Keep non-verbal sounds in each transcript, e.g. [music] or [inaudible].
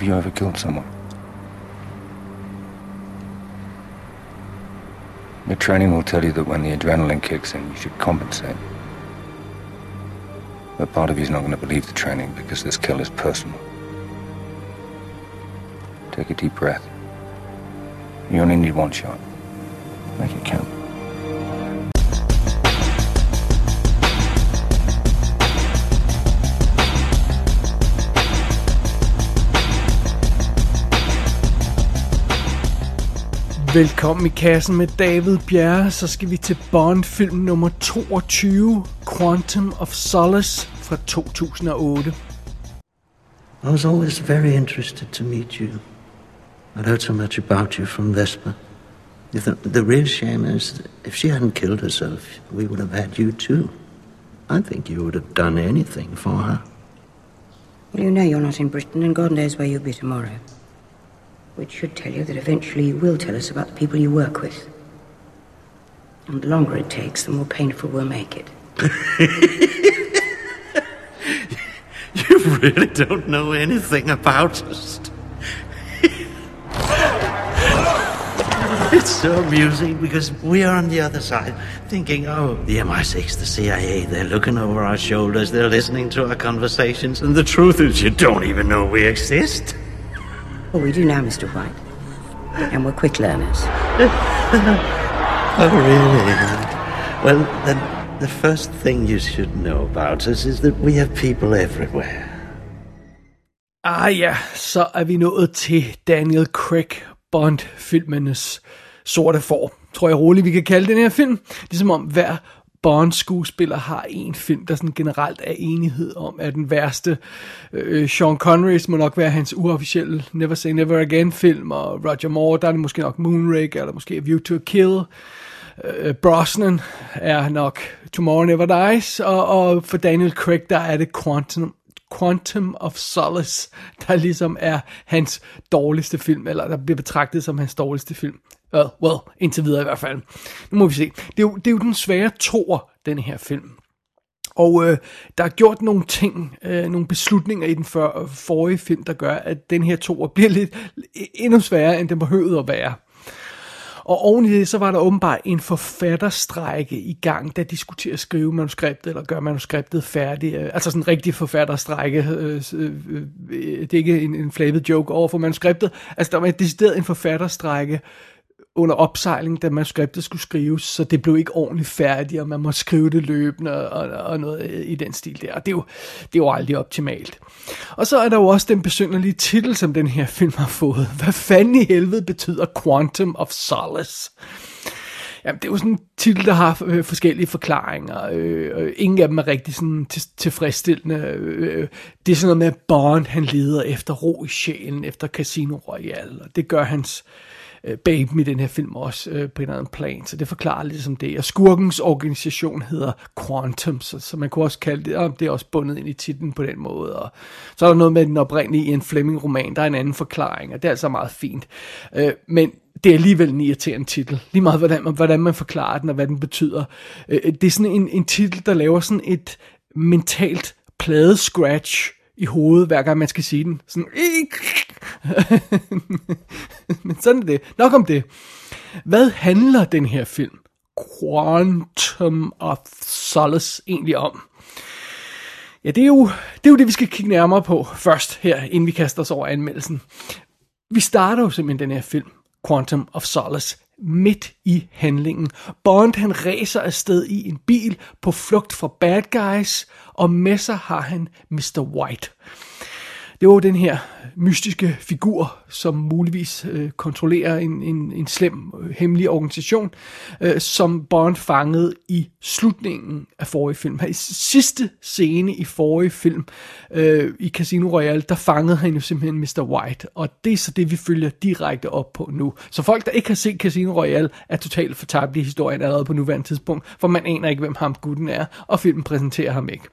Have you ever killed someone? Your training will tell you that when the adrenaline kicks in, you should compensate. But part of you is not going to believe the training because this kill is personal. Take a deep breath. You only need one shot. Make it count. Velkommen i kassen med David Bjerre. Så skal vi til Bond-film nummer 22, Quantum of Solace fra 2008. I was always very interested to meet you. I'd heard so much about you from Vespa. The, the real shame is that if she hadn't killed herself, we would have had you too. I think you would have done anything for her. Well, you know you're not in Britain, and God knows where you'll be tomorrow. Which should tell you that eventually you will tell us about the people you work with. And the longer it takes, the more painful we'll make it. [laughs] You really don't know anything about us. [laughs] it's so amusing because we are on the other side thinking, oh, the MI6, the CIA, they're looking over our shoulders, they're listening to our conversations, and the truth is you don't even know we exist. Well, we do now, Mr. White. And we're quick learners. [laughs] Oh, really? Well, then, the first thing you should know about us is that we have people everywhere. Ah ja, så er vi nået til Daniel Craig Bond-filmenes sorte får. Tror jeg roligt, vi kan kalde den her film. Ligesom om hver Bond-skuespiller har en film, der sådan generelt er enighed om, er den værste. Øh, Sean Connerys må nok være hans uofficielle Never Say Never Again-film, og Roger Moore, der er det måske nok Moonraker, eller måske View to a Kill. Øh, Brosnan er nok Tomorrow Never Dies, og, og for Daniel Craig, der er det Quantum, Quantum of Solace, der ligesom er hans dårligste film, eller der bliver betragtet som hans dårligste film. Uh, well, indtil videre i hvert fald. Nu må vi se. Det er jo, det er jo den svære tor, den her film. Og øh, der er gjort nogle ting, øh, nogle beslutninger i den for, forrige film, der gør, at den her toer bliver lidt endnu sværere, end den behøvede at være. Og oven i det, så var der åbenbart en forfatterstrække i gang, der de skulle til at skrive manuskriptet, eller gøre manuskriptet færdigt. Øh, altså sådan en rigtig forfatterstrække. Øh, det er ikke en, en flabet joke over for manuskriptet. Altså der var decideret en forfatterstrække under opsejling, da manuskriptet skulle skrives, så det blev ikke ordentligt færdigt, og man må skrive det løbende og, og noget øh, i den stil der. Og det er, jo, det er jo aldrig optimalt. Og så er der jo også den besynderlige titel, som den her film har fået. Hvad fanden i helvede betyder Quantum of Solace? Jamen, det er jo sådan en titel, der har øh, forskellige forklaringer. Øh, og ingen af dem er rigtig sådan til, tilfredsstillende. Øh, øh det er sådan noget med, at Bond han leder efter ro i sjælen, efter Casino Royale. Og det gør hans øh, Øh, babe i den her film også øh, på en eller anden plan. Så det forklarer ligesom det. Og skurkens organisation hedder Quantum, så, så man kunne også kalde det, og det er også bundet ind i titlen på den måde. Og så er der noget med den oprindelige en Fleming-roman, der er en anden forklaring, og det er altså meget fint. Øh, men det er alligevel en irriterende titel. Lige meget, hvordan man, hvordan man forklarer den, og hvad den betyder. Øh, det er sådan en, en titel, der laver sådan et mentalt plade-scratch i hovedet, hver gang man skal sige den. Sådan, øh, [laughs] Men sådan er det. Nok om det. Hvad handler den her film, Quantum of Solace, egentlig om? Ja, det er, jo, det er jo det, vi skal kigge nærmere på først her, inden vi kaster os over anmeldelsen. Vi starter jo simpelthen den her film, Quantum of Solace, midt i handlingen. Bond han racer afsted i en bil på flugt fra bad guys, og med sig har han Mr. White. Det var jo den her mystiske figur, som muligvis øh, kontrollerer en, en, en slem øh, hemmelig organisation, øh, som Bond fangede i slutningen af forrige film. I sidste scene i forrige film, øh, i Casino Royale, der fangede han jo simpelthen Mr. White, og det er så det, vi følger direkte op på nu. Så folk, der ikke har set Casino Royale, er totalt fortabt i historien allerede på nuværende tidspunkt, for man aner ikke, hvem ham gutten er, og filmen præsenterer ham ikke.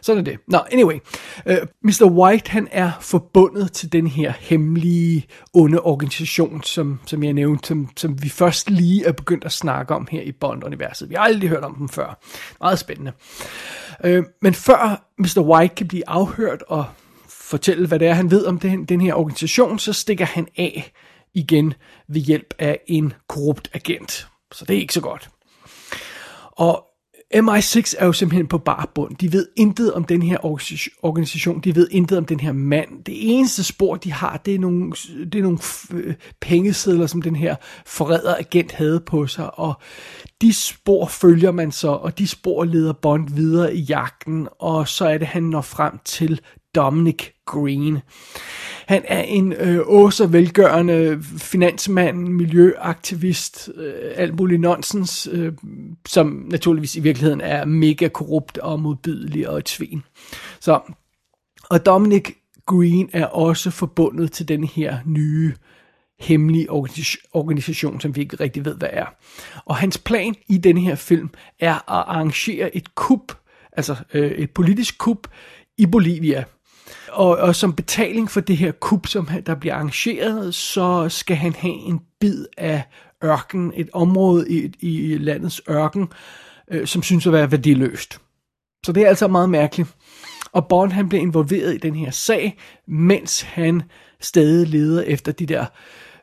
Sådan er det. Nå, anyway. Øh, Mr. White, han er forbundet til den her hemmelige, onde organisation, som, som jeg nævnte, som, som vi først lige er begyndt at snakke om her i Bond-universet. Vi har aldrig hørt om dem før. Meget spændende. Øh, men før Mr. White kan blive afhørt og fortælle, hvad det er, han ved om den, den her organisation, så stikker han af igen ved hjælp af en korrupt agent. Så det er ikke så godt. Og MI6 er jo simpelthen på barbund. De ved intet om den her organisation. De ved intet om den her mand. Det eneste spor, de har, det er nogle, det er nogle øh, pengesedler, som den her forræder agent havde på sig. Og de spor følger man så, og de spor leder Bond videre i jagten. Og så er det, han når frem til Dominic Green. Han er en øh, også velgørende finansmand, miljøaktivist, øh, alt muligt nonsens, øh, som naturligvis i virkeligheden er mega korrupt og modbydelig og et svin. Så, og Dominic Green er også forbundet til den her nye hemmelige organisation, som vi ikke rigtig ved, hvad er. Og hans plan i den her film er at arrangere et kup, altså øh, et politisk kup i Bolivia og, og som betaling for det her kup, som der bliver arrangeret, så skal han have en bid af ørken, et område i, i landets ørken, øh, som synes at være værdiløst. Så det er altså meget mærkeligt. Og Bond han bliver involveret i den her sag, mens han stadig leder efter de der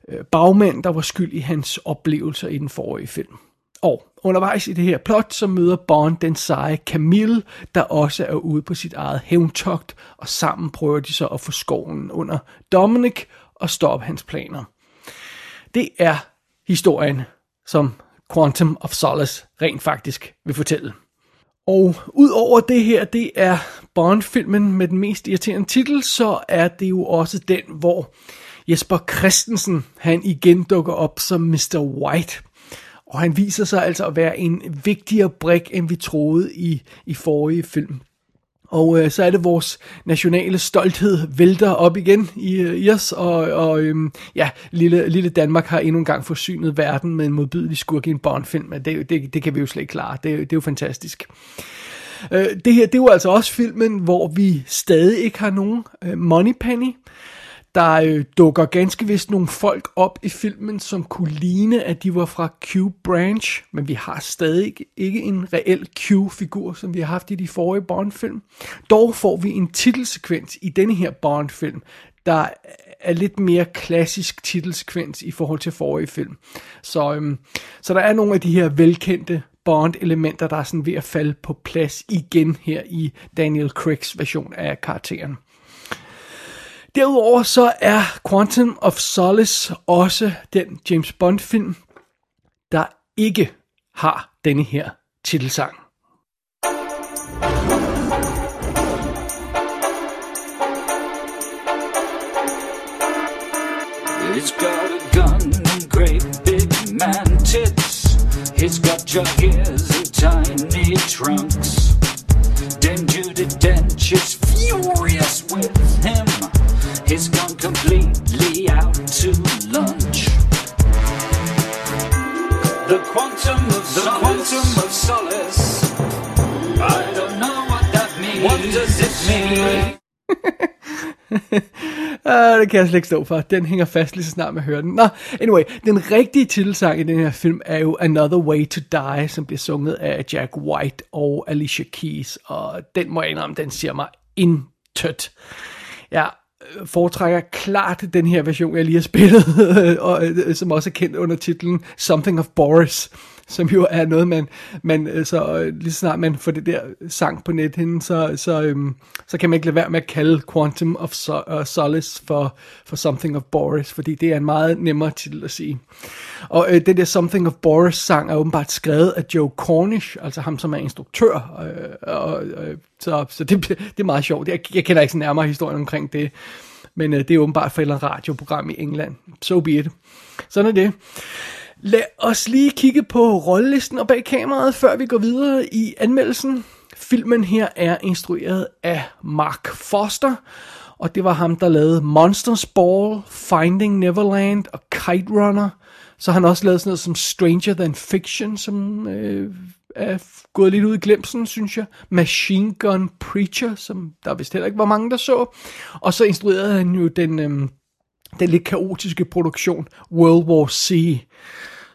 øh, bagmænd, der var skyld i hans oplevelser i den forrige film. Og undervejs i det her plot, så møder Bond den seje Camille, der også er ude på sit eget hævntogt, og sammen prøver de så at få skoven under Dominic og stoppe hans planer. Det er historien, som Quantum of Solace rent faktisk vil fortælle. Og udover det her, det er Bond-filmen med den mest irriterende titel, så er det jo også den, hvor Jesper Christensen, han igen dukker op som Mr. White – og han viser sig altså at være en vigtigere brik, end vi troede i, i forrige film. Og øh, så er det vores nationale stolthed vælter op igen i, øh, i os, og, og øhm, ja, lille, lille Danmark har endnu en gang forsynet verden med en modbydelig skurk i en Bond-film, men det, det, det kan vi jo slet ikke klare. Det, det er jo fantastisk. Øh, det her, det er jo altså også filmen, hvor vi stadig ikke har nogen øh, money penny. Der øh, dukker ganske vist nogle folk op i filmen, som kunne ligne, at de var fra Q-Branch, men vi har stadig ikke en reel Q-figur, som vi har haft i de forrige Bond-film. Dog får vi en titelsekvens i denne her Bond-film, der er lidt mere klassisk titelsekvens i forhold til forrige film. Så, øhm, så der er nogle af de her velkendte Bond-elementer, der er sådan ved at falde på plads igen her i Daniel Craigs version af karakteren. Derudover så er Quantum of Solace også den James Bond film, der ikke har denne her titelsang. It's got a gun great big man tits. It's got your ears uh, det kan jeg slet ikke stå for. Den hænger fast lige så snart man hører den. Nå, anyway, den rigtige titelsang i den her film er jo Another Way to Die, som bliver sunget af Jack White og Alicia Keys, og den må jeg indrømme, den siger mig intet. Ja, øh, foretrækker klart den her version, jeg lige har spillet, [laughs] og, øh, som også er kendt under titlen Something of Boris, [laughs] som jo er noget, man, man øh, så øh, lige så snart man får det der sang på net så, så, øhm, så kan man ikke lade være med at kalde Quantum of so, uh, Solace for, for Something of Boris, fordi det er en meget nemmere titel at sige. Og øh, det der Something of Boris sang er åbenbart skrevet af Joe Cornish, altså ham som er instruktør, øh, og, øh, så, så det, [laughs] det er meget sjovt. Jeg, jeg kender ikke så nærmere historien omkring det, men øh, det er åbenbart for et radioprogram i England. So be it. Sådan er det. Lad os lige kigge på rollelisten og bag kameraet, før vi går videre i anmeldelsen. Filmen her er instrueret af Mark Foster, og det var ham, der lavede Monsters Ball, Finding Neverland og Kite Runner. Så har han også lavet sådan noget som Stranger Than Fiction, som øh, er gået lidt ud i glemsen, synes jeg. Machine Gun Preacher, som der vist heller ikke var mange, der så. Og så instruerede han jo den, øh, den lidt kaotiske produktion World War C,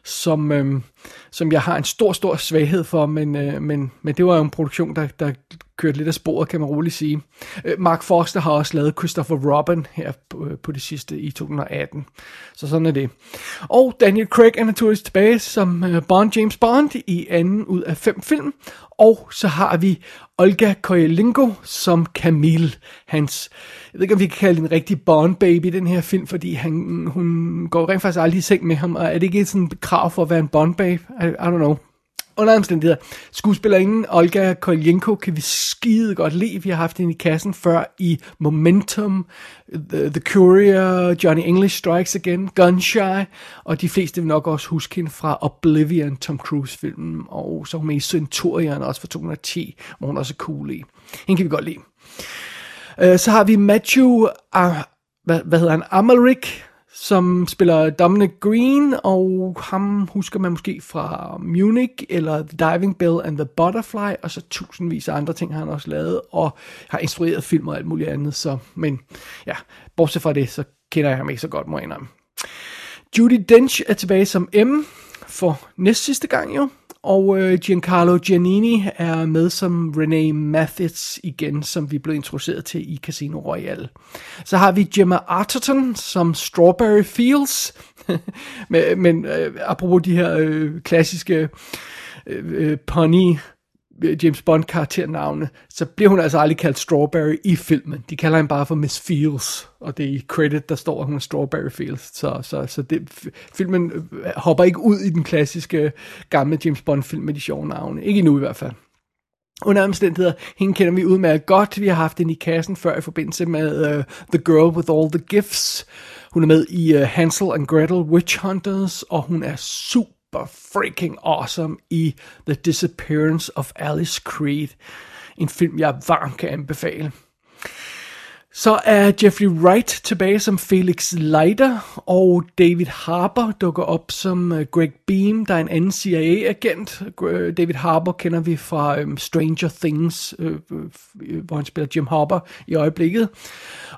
som, øhm, som jeg har en stor, stor svaghed for, men, øh, men, men det var jo en produktion, der, der kørt lidt af sporet, kan man roligt sige. Øh, Mark Forster har også lavet Christopher Robin her på, øh, på det sidste i 2018. Så sådan er det. Og Daniel Craig er naturligvis tilbage som øh, Bond James Bond i anden ud af fem film. Og så har vi Olga Koyelenko som Camille, hans, jeg ved ikke om vi kan kalde en rigtig Bond baby den her film, fordi han, hun går rent faktisk aldrig i seng med ham, og er det ikke sådan et krav for at være en Bond babe? I, I don't know under omstændigheder. Skuespillerinden Olga Koljenko kan vi skide godt lide. Vi har haft hende i kassen før i Momentum, The, The Courier, Johnny English Strikes Again, Gunshy, og de fleste vil nok også huske hende fra Oblivion, Tom Cruise-filmen, og så hun med i Centurion også fra 2010, hvor hun også er cool i. Hende kan vi godt lide. Øh, så har vi Matthew, ah, uh, hvad, hvad hedder han, Amalric, som spiller Dominic Green, og ham husker man måske fra Munich, eller The Diving Bell and the Butterfly, og så tusindvis af andre ting har han også lavet, og har instrueret film og alt muligt andet, så, men ja, bortset fra det, så kender jeg ham ikke så godt, må jeg indrømme. Judy Dench er tilbage som M for næst sidste gang jo, og øh, Giancarlo Giannini er med som René Mathis igen, som vi blev introduceret til i Casino Royale. Så har vi Gemma Arterton som Strawberry Fields. [laughs] men men øh, apropos de her øh, klassiske øh, øh pony James Bond karakternavne, så bliver hun altså aldrig kaldt Strawberry i filmen. De kalder hende bare for Miss Fields, og det er i credit, der står, at hun er Strawberry Fields. Så, så, så det, filmen øh, hopper ikke ud i den klassiske gamle James Bond-film med de sjove navne. Ikke endnu i hvert fald. Under omstændigheder, hende kender vi udmærket godt. Vi har haft hende i kassen før i forbindelse med uh, The Girl with All the Gifts. Hun er med i uh, Hansel and Gretel Witch Hunters, og hun er super super freaking awesome i The Disappearance of Alice Creed. En film, jeg varmt kan anbefale. Så er Jeffrey Wright tilbage som Felix Leiter, og David Harbour dukker op som øh, Greg Beam, der er en anden CIA-agent. Øh, David Harbour kender vi fra um, Stranger Things, øh, uh, hvor han spiller Jim Harbour i øjeblikket.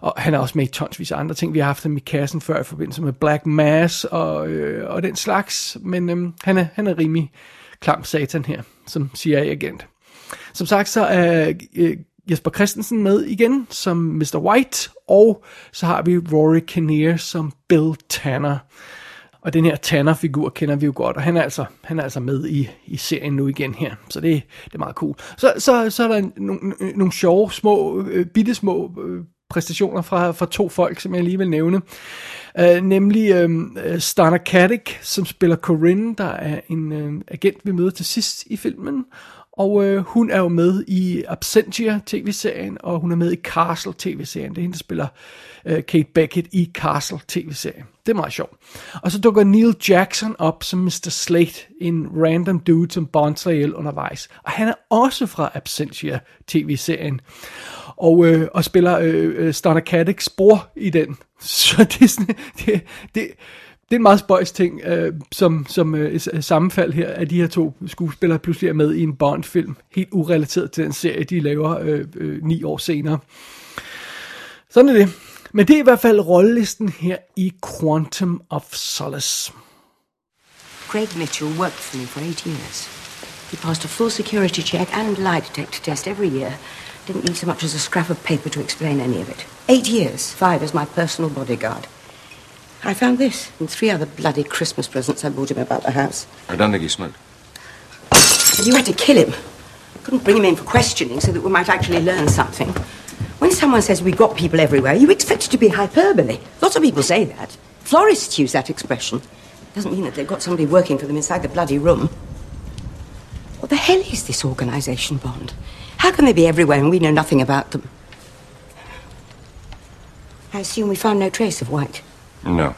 Og han er også med i tonsvis af andre ting. Vi har haft ham i kassen før i forbindelse med Black Mass og, øh, og den slags, men øh, han, er, han er rimelig klam satan her, som CIA-agent. Som sagt, så er Jesper Christensen med igen som Mr. White, og så har vi Rory Kinnear som Bill Tanner. Og den her Tanner-figur kender vi jo godt, og han er altså, han er altså med i, i serien nu igen her, så det, det er meget cool. Så, så, så er der nogle, nogle sjove, små, øh, bitte små øh, præstationer fra, fra to folk, som jeg lige vil nævne. Uh, nemlig øh, um, Stana Katic, som spiller Corinne, der er en uh, agent, vi møder til sidst i filmen. Og øh, hun er jo med i Absentia tv-serien, og hun er med i Castle tv-serien. Det er hende, der spiller øh, Kate Beckett i Castle tv-serien. Det er meget sjovt. Og så dukker Neil Jackson op som Mr. Slate, en random dude, som Bond slår ihjel undervejs. Og han er også fra Absentia tv-serien. Og, øh, og spiller øh, øh Caddick's bror i den. [laughs] Så det er sådan, det, det, det er en meget spøjs ting, øh, som, som øh, sammenfald her, at de her to skuespillere pludselig er med i en Bond-film, helt urelateret til den serie, de laver øh, øh, ni år senere. Sådan er det. Men det er i hvert fald rollelisten her i Quantum of Solace. Craig Mitchell worked for me for eight years. He passed a full security check and lie detector test every year. Didn't need so much as a scrap of paper to explain any of it. Eight years, five as my personal bodyguard. I found this and three other bloody Christmas presents I bought him about the house. I don't think he smoked. You had to kill him. Couldn't bring him in for questioning so that we might actually learn something. When someone says we've got people everywhere, you expect it to be hyperbole. Lots of people say that. Florists use that expression. Doesn't mean that they've got somebody working for them inside the bloody room. What the hell is this organisation, Bond? How can they be everywhere and we know nothing about them? I assume we found no trace of White. No.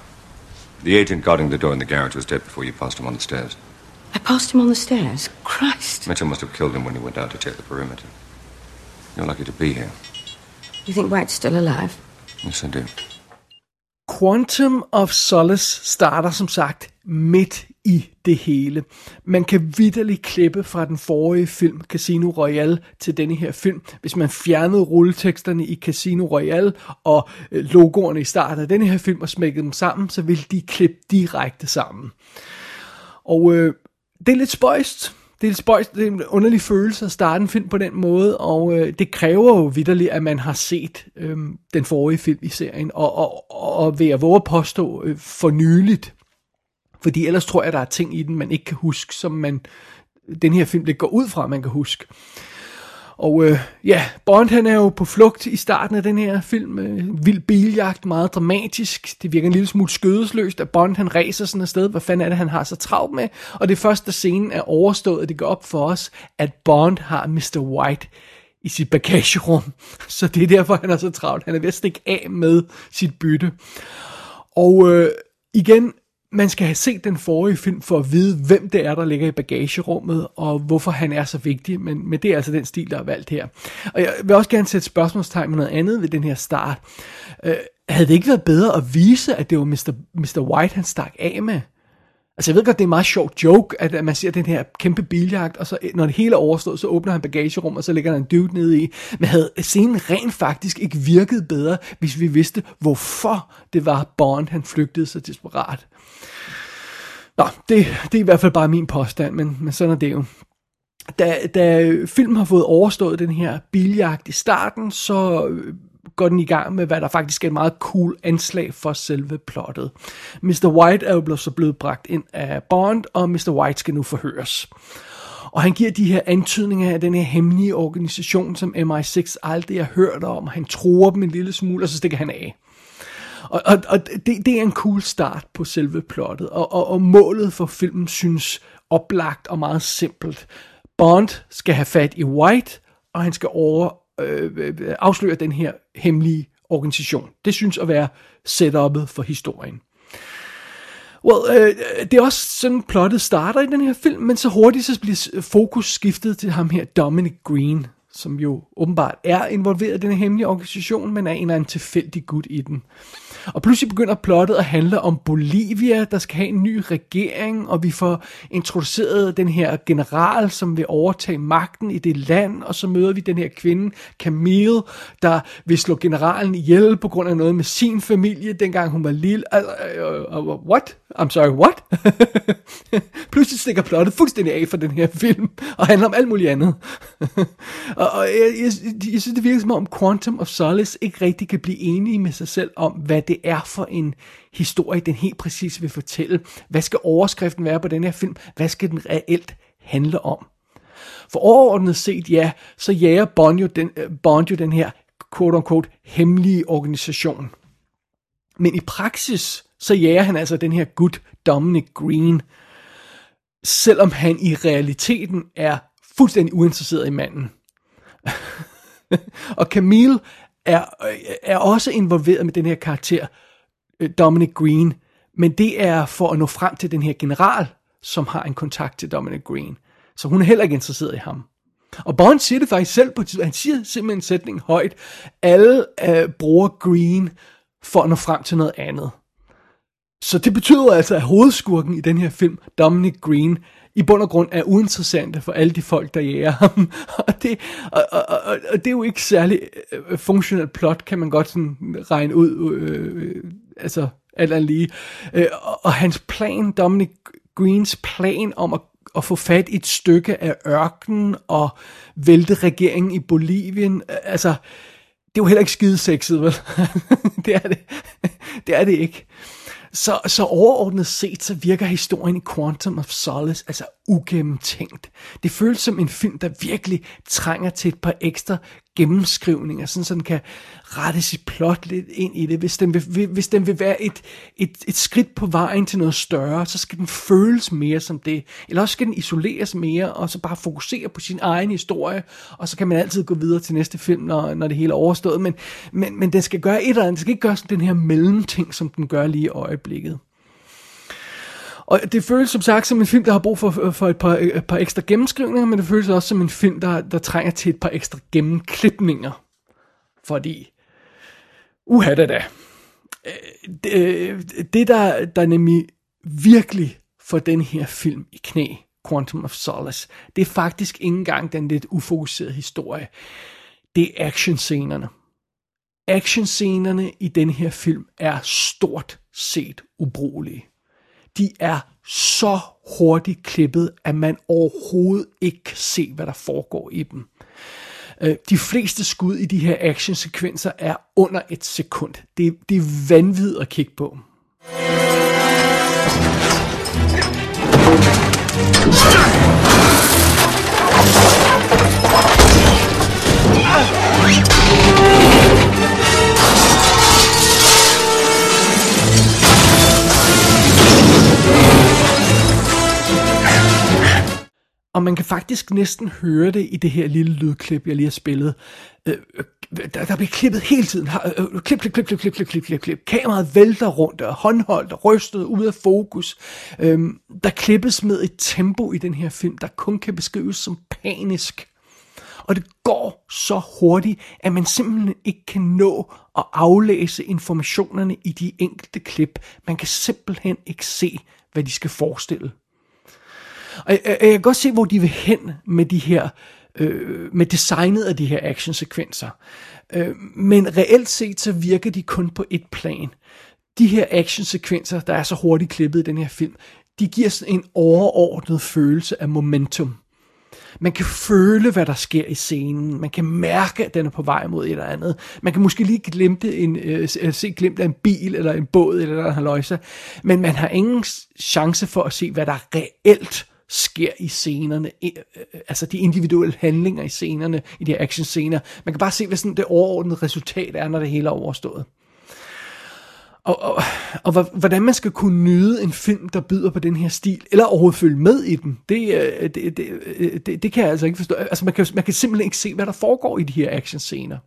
The agent guarding the door in the garage was dead before you passed him on the stairs. I passed him on the stairs? Christ. Mitchell must have killed him when he went out to check the perimeter. You're lucky to be here. You think White's still alive? Yes, I do. Quantum of Solace starter som sagt midt i det hele. Man kan vidderligt klippe fra den forrige film Casino Royale til denne her film. Hvis man fjernede rulleteksterne i Casino Royale og øh, logoerne i starten af denne her film og smækkede dem sammen, så ville de klippe direkte sammen. Og øh, det er lidt spøjst. Det er lidt spøjst. Det er en underlig følelse at starte en film på den måde, og øh, det kræver jo vidderligt, at man har set øh, den forrige film i serien, og, og, og ved at våge at påstå øh, for nyligt. Fordi ellers tror jeg, der er ting i den, man ikke kan huske, som man den her film det går ud fra, man kan huske. Og øh, ja, Bond han er jo på flugt i starten af den her film. Øh, vild biljagt, meget dramatisk. Det virker en lille smule skødesløst, at Bond han racer sådan et sted. Hvad fanden er det, han har så travlt med? Og det første scenen er overstået, at det går op for os, at Bond har Mr. White i sit bagagerum. [laughs] Så det er derfor, han er så travlt. Han er ved at stikke af med sit bytte. Og øh, igen, man skal have set den forrige film for at vide, hvem det er, der ligger i bagagerummet, og hvorfor han er så vigtig, men, men det er altså den stil, der er valgt her. Og jeg vil også gerne sætte spørgsmålstegn med noget andet ved den her start. Øh, havde det ikke været bedre at vise, at det var Mr. Mr. White, han stak af med? Altså jeg ved godt, det er en meget sjov joke, at, man ser den her kæmpe biljagt, og så når det hele er overstået, så åbner han bagagerum, og så ligger der en dude nede i. Men havde scenen rent faktisk ikke virket bedre, hvis vi vidste, hvorfor det var Bond, han flygtede så desperat. Nå, det, det er i hvert fald bare min påstand, men, men sådan er det jo. Da, da filmen har fået overstået den her biljagt i starten, så øh, går den i gang med, hvad der faktisk er et meget cool anslag for selve plottet. Mr. White er jo så blevet bragt ind af Bond, og Mr. White skal nu forhøres. Og han giver de her antydninger af den her hemmelige organisation, som MI6 aldrig har hørt om. Han tror dem en lille smule, og så stikker han af. Og, og, og det, det er en cool start på selve plottet, og, og, og målet for filmen synes oplagt og meget simpelt. Bond skal have fat i White, og han skal over øh, øh, afsløre den her hemmelige organisation. Det synes at være setup'et for historien. Well, øh, det er også sådan, plottet starter i den her film, men så hurtigt så bliver fokus skiftet til ham her, Dominic Green, som jo åbenbart er involveret i den hemmelige organisation, men er en eller anden tilfældig gut i den. Og pludselig begynder plottet at handle om Bolivia, der skal have en ny regering, og vi får introduceret den her general, som vil overtage magten i det land, og så møder vi den her kvinde, Camille, der vil slå generalen ihjel på grund af noget med sin familie, dengang hun var lille. Øh, øh, øh, what? I'm sorry, what? [laughs] pludselig stikker plottet fuldstændig af for den her film, og handler om alt muligt andet. [laughs] og, og jeg, jeg, jeg synes, det virker som om Quantum of Solace ikke rigtig kan blive enige med sig selv om, hvad det er for en historie, den helt præcis vil fortælle. Hvad skal overskriften være på den her film? Hvad skal den reelt handle om? For overordnet set, ja, så jager Bond jo den, øh, Bond jo den her quote-unquote hemmelige organisation. Men i praksis, så jager han altså den her gut Dominic Green, selvom han i realiteten er fuldstændig uinteresseret i manden. [laughs] og Camille er, øh, er også involveret med den her karakter, øh, Dominic Green, men det er for at nå frem til den her general, som har en kontakt til Dominic Green. Så hun er heller ikke interesseret i ham. Og Bond siger det faktisk selv på tid. han siger simpelthen en sætning højt. Alle øh, bruger Green for at nå frem til noget andet. Så det betyder altså, at hovedskurken i den her film, Dominic Green, i bund og grund er uinteressante for alle de folk, der jæger ham. [laughs] og, det, og, og, og, og det er jo ikke særlig øh, funktionelt plot, kan man godt sådan regne ud. Øh, øh, altså, alt andet lige. Øh, og, og hans plan, Dominic Greens plan om at at få fat i et stykke af ørkenen og vælte regeringen i Bolivien. Øh, altså, det er jo heller ikke skide sexet, vel? [laughs] det er det. det er det ikke. Så, så overordnet set, så virker historien i Quantum of Solace altså ugennemtænkt. Det føles som en film, der virkelig trænger til et par ekstra gennemskrivninger, sådan så den kan rette sit plot lidt ind i det. Hvis den vil, hvis den vil være et, et, et skridt på vejen til noget større, så skal den føles mere som det. Eller også skal den isoleres mere, og så bare fokusere på sin egen historie, og så kan man altid gå videre til næste film, når, når det hele er overstået. Men, men, men den skal gøre et eller andet. Den skal ikke gøre sådan den her mellemting, som den gør lige i øjeblikket. Og det føles som sagt som en film, der har brug for, øh, for et, par, øh, et par ekstra gennemskrivninger, men det føles også som en film, der, der trænger til et par ekstra gennemklipninger. Fordi, uha da da. Øh, det, det der, der nemlig virkelig får den her film i knæ, Quantum of Solace, det er faktisk ikke engang den lidt ufokuserede historie. Det er actionscenerne. Actionscenerne i den her film er stort set ubrugelige de er så hurtigt klippet, at man overhovedet ikke kan se, hvad der foregår i dem. Øh, de fleste skud i de her actionsekvenser er under et sekund. Det, det er vanvittigt at kigge på. Og man kan faktisk næsten høre det i det her lille lydklip, jeg lige har spillet. Øh, øh der, der bliver klippet hele tiden. Øh, øh, klip, klip, klip, klip, klip, klip, klip, klip, klip. Kameraet vælter rundt, og håndholdt, og rystet ud af fokus. Øhm, der klippes med et tempo i den her film, der kun kan beskrives som panisk. Og det går så hurtigt, at man simpelthen ikke kan nå at aflæse informationerne i de enkelte klip. Man kan simpelthen ikke se, hvad de skal forestille. Og jeg, jeg, jeg kan godt se, hvor de vil hen med de her, øh, med designet af de her actionsekvenser. Øh, men reelt set, så virker de kun på et plan. De her actionsekvenser, der er så hurtigt klippet i den her film, de giver sådan en overordnet følelse af momentum. Man kan føle, hvad der sker i scenen. Man kan mærke, at den er på vej mod et eller andet. Man kan måske lige glemte en, øh, se glimt af en bil, eller en båd, eller en haløjse. Men man har ingen chance for at se, hvad der reelt sker i scenerne, øh, altså de individuelle handlinger i scenerne, i de her actionscener. Man kan bare se, hvad sådan det overordnede resultat er, når det hele er overstået. Og, og, og hvordan man skal kunne nyde en film, der byder på den her stil, eller overhovedet følge med i den, det, øh, det, det, det, det kan jeg altså ikke forstå. Altså man kan, man kan simpelthen ikke se, hvad der foregår i de her actionscener.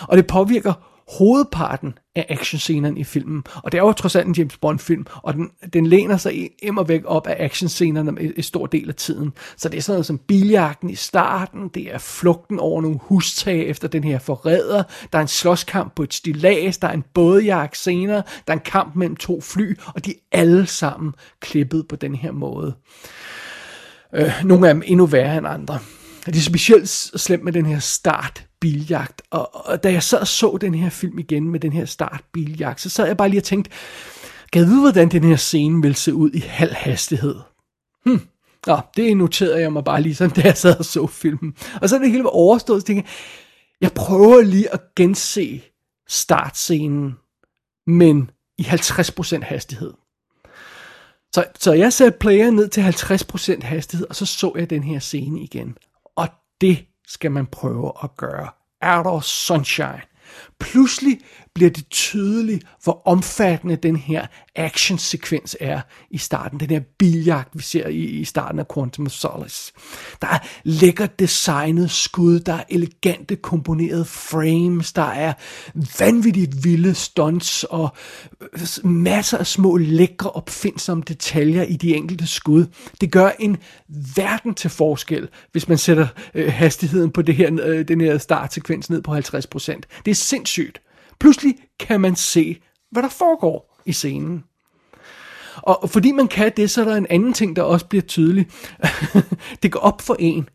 Og det påvirker hovedparten af actionscenerne i filmen. Og det er jo trods alt en James Bond-film, og den, den læner sig immer væk op af actionscenerne en stor del af tiden. Så det er sådan noget som biljagten i starten, det er flugten over nogle hustag efter den her forræder, der er en slåskamp på et stilas, der er en bådjagt senere, der er en kamp mellem to fly, og de er alle sammen klippet på den her måde. Øh, nogle af dem endnu værre end andre. Det er specielt slemt med den her start biljagt. Og, og da jeg sad og så den her film igen med den her start biljagt, så sad jeg bare lige og tænkte, gad vide, hvordan den her scene ville se ud i halv hastighed? Hm. Nå, det noterede jeg mig bare lige sådan, [laughs] da jeg sad og så filmen. Og så er det hele var overstået, så tænkte jeg, jeg prøver lige at gense startscenen, men i 50% hastighed. Så, så jeg satte player ned til 50% hastighed, og så så jeg den her scene igen. Og det skal man prøve at gøre. Er der sunshine? Pludselig bliver det tydeligt, hvor omfattende den her actionsekvens er i starten. Den her biljagt, vi ser i, i starten af Quantum of Solace. Der er lækkert designet skud, der er elegante komponerede frames, der er vanvittigt vilde stunts og øh, masser af små lækre opfindsomme detaljer i de enkelte skud. Det gør en verden til forskel, hvis man sætter øh, hastigheden på det her, øh, den her startsekvens ned på 50%. Det er sindssygt. Pludselig kan man se, hvad der foregår i scenen. Og fordi man kan det, så er der en anden ting, der også bliver tydelig. [laughs] det går op for en,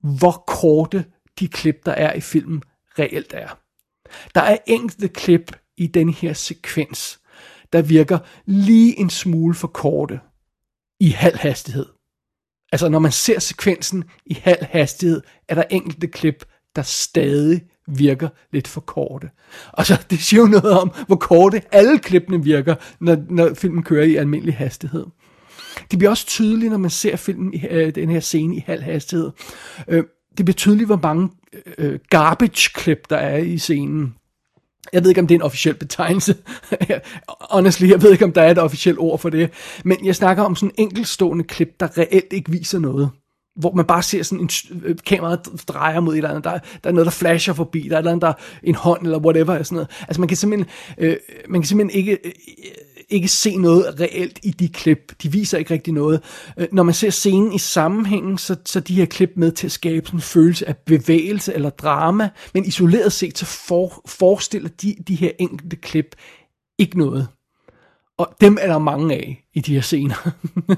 hvor korte de klip, der er i filmen, reelt er. Der er enkelte klip i den her sekvens, der virker lige en smule for korte i halv hastighed. Altså når man ser sekvensen i halv hastighed, er der enkelte klip, der stadig virker lidt for korte. Og så [laughs] det siger jo noget om, hvor korte alle klippene virker, når, når filmen kører i almindelig hastighed. Det bliver også tydeligt, når man ser filmen, øh, den her scene i halv hastighed. Øh, det bliver tydeligt, hvor mange øh, garbage-klip, der er i scenen. Jeg ved ikke, om det er en officiel betegnelse. [laughs] Honestly, jeg ved ikke, om der er et officielt ord for det. Men jeg snakker om sådan enkeltstående klip, der reelt ikke viser noget hvor man bare ser sådan en øh, kamera drejer mod et eller andet, der, der er noget, der flasher forbi, der er et eller andet, der en hånd eller whatever, sådan noget. Altså man kan simpelthen, øh, man kan simpelthen ikke, øh, ikke se noget reelt i de klip. De viser ikke rigtig noget. Øh, når man ser scenen i sammenhængen, så, så de her klip med til at skabe sådan en følelse af bevægelse eller drama, men isoleret set, så for, forestiller de, de her enkelte klip ikke noget. Og dem er der mange af i de her scener.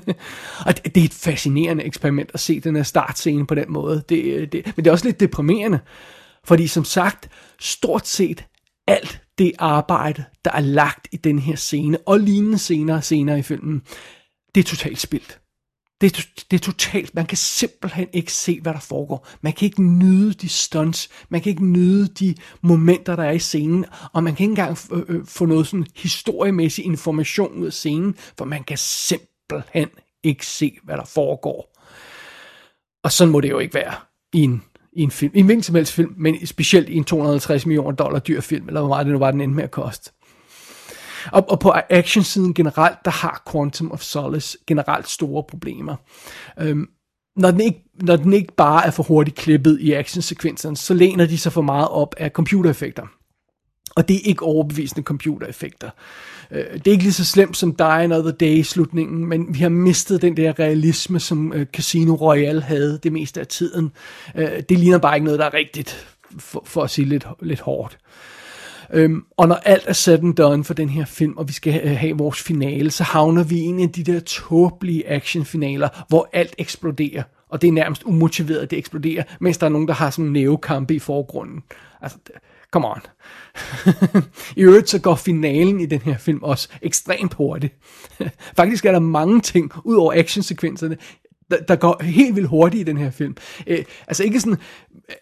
[laughs] og det, det er et fascinerende eksperiment at se den her startscene på den måde. Det, det, men det er også lidt deprimerende. Fordi som sagt, stort set alt det arbejde, der er lagt i den her scene, og lignende scener senere i filmen, det er totalt spildt. Det er, det er totalt, man kan simpelthen ikke se, hvad der foregår. Man kan ikke nyde de stunts, man kan ikke nyde de momenter, der er i scenen, og man kan ikke engang øh, øh, få noget sådan historiemæssig information ud af scenen, for man kan simpelthen ikke se, hvad der foregår. Og sådan må det jo ikke være i en, i en film. I en hvilken som helst film, men specielt i en 250 millioner dollar dyr film, eller hvor meget det nu var, den endte med at koste. Og, og på actionsiden generelt, der har Quantum of Solace generelt store problemer. Øhm, når den, ikke, når den ikke bare er for hurtigt klippet i actionsekvenserne, så læner de sig for meget op af computereffekter. Og det er ikke overbevisende computereffekter. Øh, det er ikke lige så slemt som Die Another Day i slutningen, men vi har mistet den der realisme, som øh, Casino Royale havde det meste af tiden. Øh, det ligner bare ikke noget, der er rigtigt, for, for at sige lidt, lidt hårdt. Øhm, og når alt er said and done for den her film, og vi skal have, have vores finale, så havner vi i en af de der tåbelige actionfinaler, hvor alt eksploderer. Og det er nærmest umotiveret, at det eksploderer, mens der er nogen, der har sådan nævekampe i forgrunden. Altså, come on. [laughs] I øvrigt så går finalen i den her film også ekstremt hurtigt. [laughs] Faktisk er der mange ting, ud over actionsekvenserne, der, der går helt vildt hurtigt i den her film. Øh, altså ikke sådan,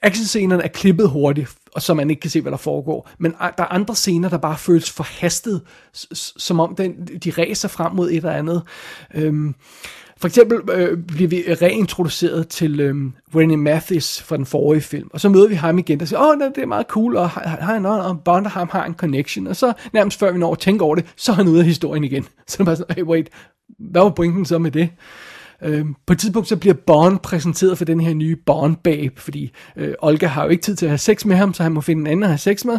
actionscenerne er klippet hurtigt, og så man ikke kan se, hvad der foregår. Men der er andre scener, der bare føles forhastet, som om den, de ræser frem mod et eller andet. Øhm, for eksempel øh, bliver vi reintroduceret til øh, Rennie Mathis fra den forrige film, og så møder vi ham igen, der siger, åh, oh, det er meget cool, og han og Bond og ham har en connection, og så nærmest før vi når at tænke over det, så er han ude af historien igen. [laughs] Så er det bare sådan, hey, wait, hvad var pointen så med det? Øh, på et tidspunkt så bliver Bond præsenteret for den her nye Bond-babe, fordi øh, Olga har jo ikke tid til at have sex med ham, så han må finde en anden at have sex med.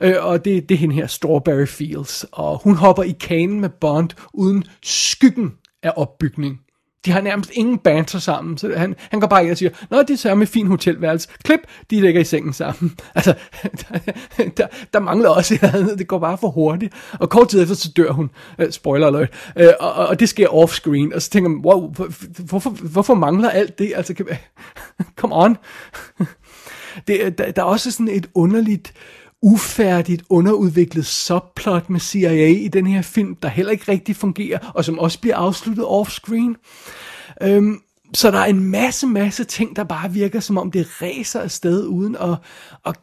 Øh, og det, det er hende her, Strawberry Fields. Og hun hopper i kanen med Bond uden skyggen af opbygning. De har nærmest ingen banter sammen, så han, han går bare ind og siger, Nå, det er samme fin hotelværelse. Klip, de ligger i sengen sammen. [laughs] Altså, der, [laughs] der, der mangler også et andet, det går bare for hurtigt. Og kort tid efter, så dør hun. Uh, spoiler alert. Uh, og, og det sker off-screen, og så tænker man, wow, hvorfor, hvorfor mangler alt det? Altså, [laughs] come on. det, der, der er også sådan et underligt ufærdigt, underudviklet subplot med CIA i den her film, der heller ikke rigtig fungerer, og som også bliver afsluttet off-screen. Øhm, så der er en masse, masse ting, der bare virker som om det ræser afsted, uden at, at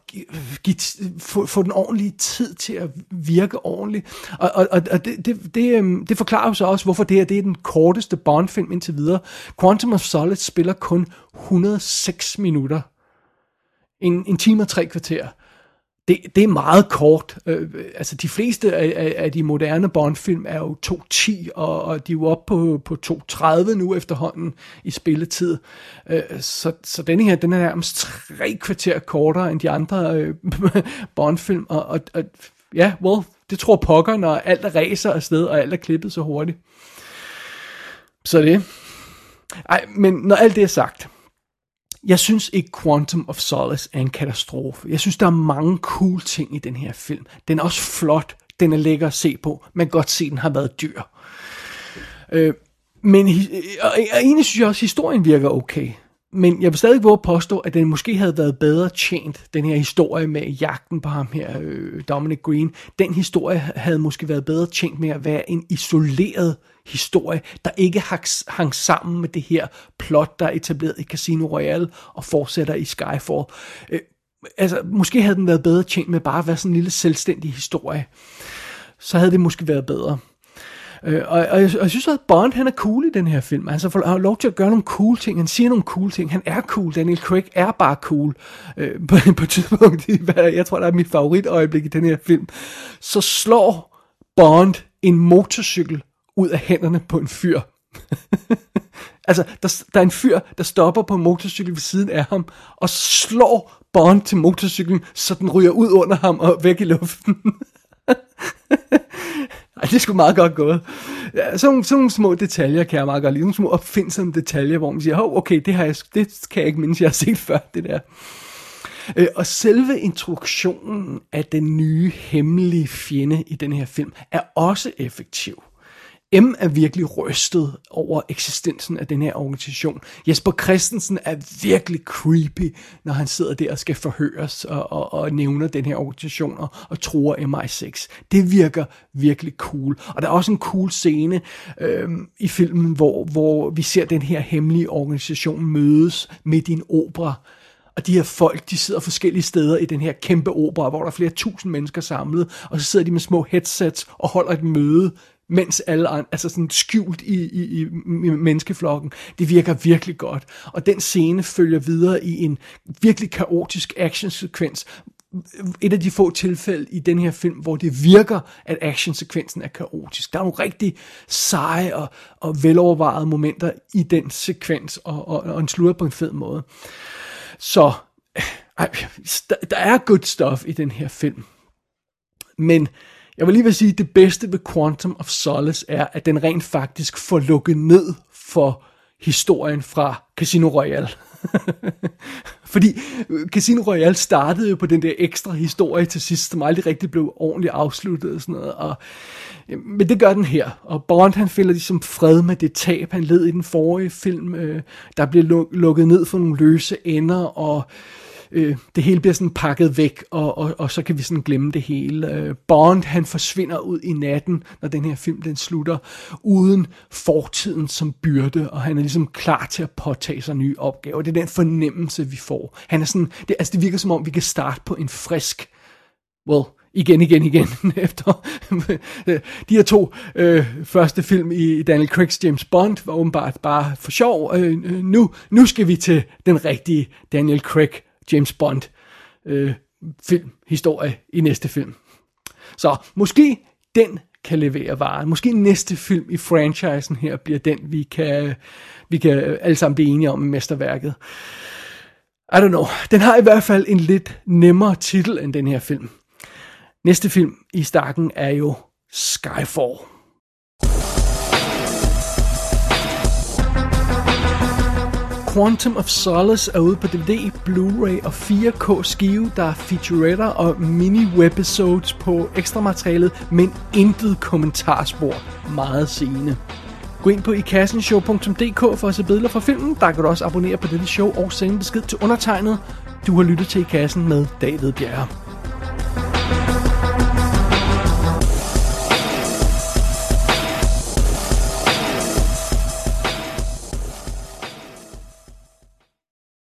give, få, få den ordentlige tid til at virke ordentligt. Og, og, og det, det, det, øhm, det forklarer jo så også, hvorfor det her det er den korteste Bond-film indtil videre. Quantum of Solace spiller kun 106 minutter. En, en time og tre kvarter det, det er meget kort. Øh, altså de fleste af, af, af de moderne Bond-film er jo 2.10, og, og de er jo oppe på, på 2.30 nu efterhånden i spilletid. Øh, så, så denne her, den er nærmest tre kvarter kortere end de andre øh, [laughs] Bond-film, og, og, og ja, well, det tror pokker, når alt er racer afsted, og alt er klippet så hurtigt. Så det. Ej, men når alt det er sagt, jeg synes ikke Quantum of Solace er en katastrofe. Jeg synes, der er mange cool ting i den her film. Den er også flot. Den er lækker at se på. Man kan godt se, at den har været dyr. Øh, men og, og egentlig synes jeg også, at historien virker okay. Men jeg vil stadig våge at påstå, at den måske havde været bedre tjent, den her historie med jagten på ham her, øh, Dominic Green. Den historie havde måske været bedre tjent med at være en isoleret historie, der ikke hang sammen med det her plot, der er etableret i Casino Royale og fortsætter i Skyfall. Øh, altså, måske havde den været bedre tjent med bare at være sådan en lille selvstændig historie. Så havde det måske været bedre. Øh, og, og, jeg, og jeg synes at Bond, han er cool i den her film. Altså, han har lov til at gøre nogle cool ting. Han siger nogle cool ting. Han er cool. Daniel Craig er bare cool. Øh, [laughs] på, på et tidspunkt, jeg tror, der er mit favoritøjeblik i den her film. Så slår Bond en motorcykel ud af hænderne på en fyr. [laughs] altså, der, der er en fyr, der stopper på en motorcykel ved siden af ham, og slår Bond til motorcyklen, så den ryger ud under ham og væk i luften. [laughs] Ej, det er sgu meget godt gået. Ja, sådan, sådan nogle små detaljer kan jeg meget godt lide. Nogle små opfindsomme detaljer, hvor man siger, hov, okay, det, har jeg, det kan jeg ikke mindes, jeg har set før, det der. Øh, og selve introduktionen af den nye hemmelige fjende i den her film er også effektiv M er virkelig rystet over eksistensen af den her organisation. Jesper Christensen er virkelig creepy, når han sidder der og skal forhøres og, og, og nævner den her organisation og, og tror MI6. Det virker virkelig cool. Og der er også en cool scene øh, i filmen, hvor, hvor vi ser den her hemmelige organisation mødes midt i en opera. Og de her folk, de sidder forskellige steder i den her kæmpe opera, hvor der er flere tusind mennesker samlet, og så sidder de med små headsets og holder et møde mens alle andre, altså sådan skjult i, i, i menneskeflokken. Det virker virkelig godt. Og den scene følger videre i en virkelig kaotisk actionsekvens. Et af de få tilfælde i den her film, hvor det virker, at actionsekvensen er kaotisk. Der er nogle rigtig seje og, og velovervejede momenter i den sekvens, og, og, og en slutter på en fed måde. Så ej, der er good stuff i den her film. Men jeg vil lige vil sige, at det bedste ved Quantum of Solace er, at den rent faktisk får lukket ned for historien fra Casino Royale. [laughs] Fordi øh, Casino Royale startede jo på den der ekstra historie til sidst, som aldrig rigtig blev ordentligt afsluttet og sådan noget. Og, øh, men det gør den her, og Bond han finder ligesom fred med det tab, han led i den forrige film. Øh, der bliver lukket ned for nogle løse ender, og øh, det hele bliver sådan pakket væk, og, og, og så kan vi sådan glemme det hele. Øh, Bond, han forsvinder ud i natten, når den her film den slutter, uden fortiden som byrde, og han er ligesom klar til at påtage sig nye opgaver. Det er den fornemmelse, vi får. Han er sådan, det, altså det virker som om, vi kan starte på en frisk, well, igen, igen, igen, [laughs] efter [laughs] de her to øh, første film i Daniel Craig's James Bond var åbenbart bare for sjov. Øh, øh nu, nu skal vi til den rigtige Daniel Craig James Bond øh, film, historie i næste film. Så måske den kan levere varen. Måske næste film i franchisen her bliver den, vi kan, vi kan alle sammen blive enige om i mesterværket. I don't know. Den har i hvert fald en lidt nemmere titel end den her film. Næste film i stakken er jo Skyfall. Quantum of Solace er ude på DVD, Blu-ray og 4K skive. Der er featuretter og mini-webisodes på ekstra materialet, men intet kommentarspor. Meget sigende. Gå ind på ikassenshow.dk for at se billeder fra filmen. Der kan du også abonnere på dette show og sende besked til undertegnet. Du har lyttet til I Kassen med David Bjerre.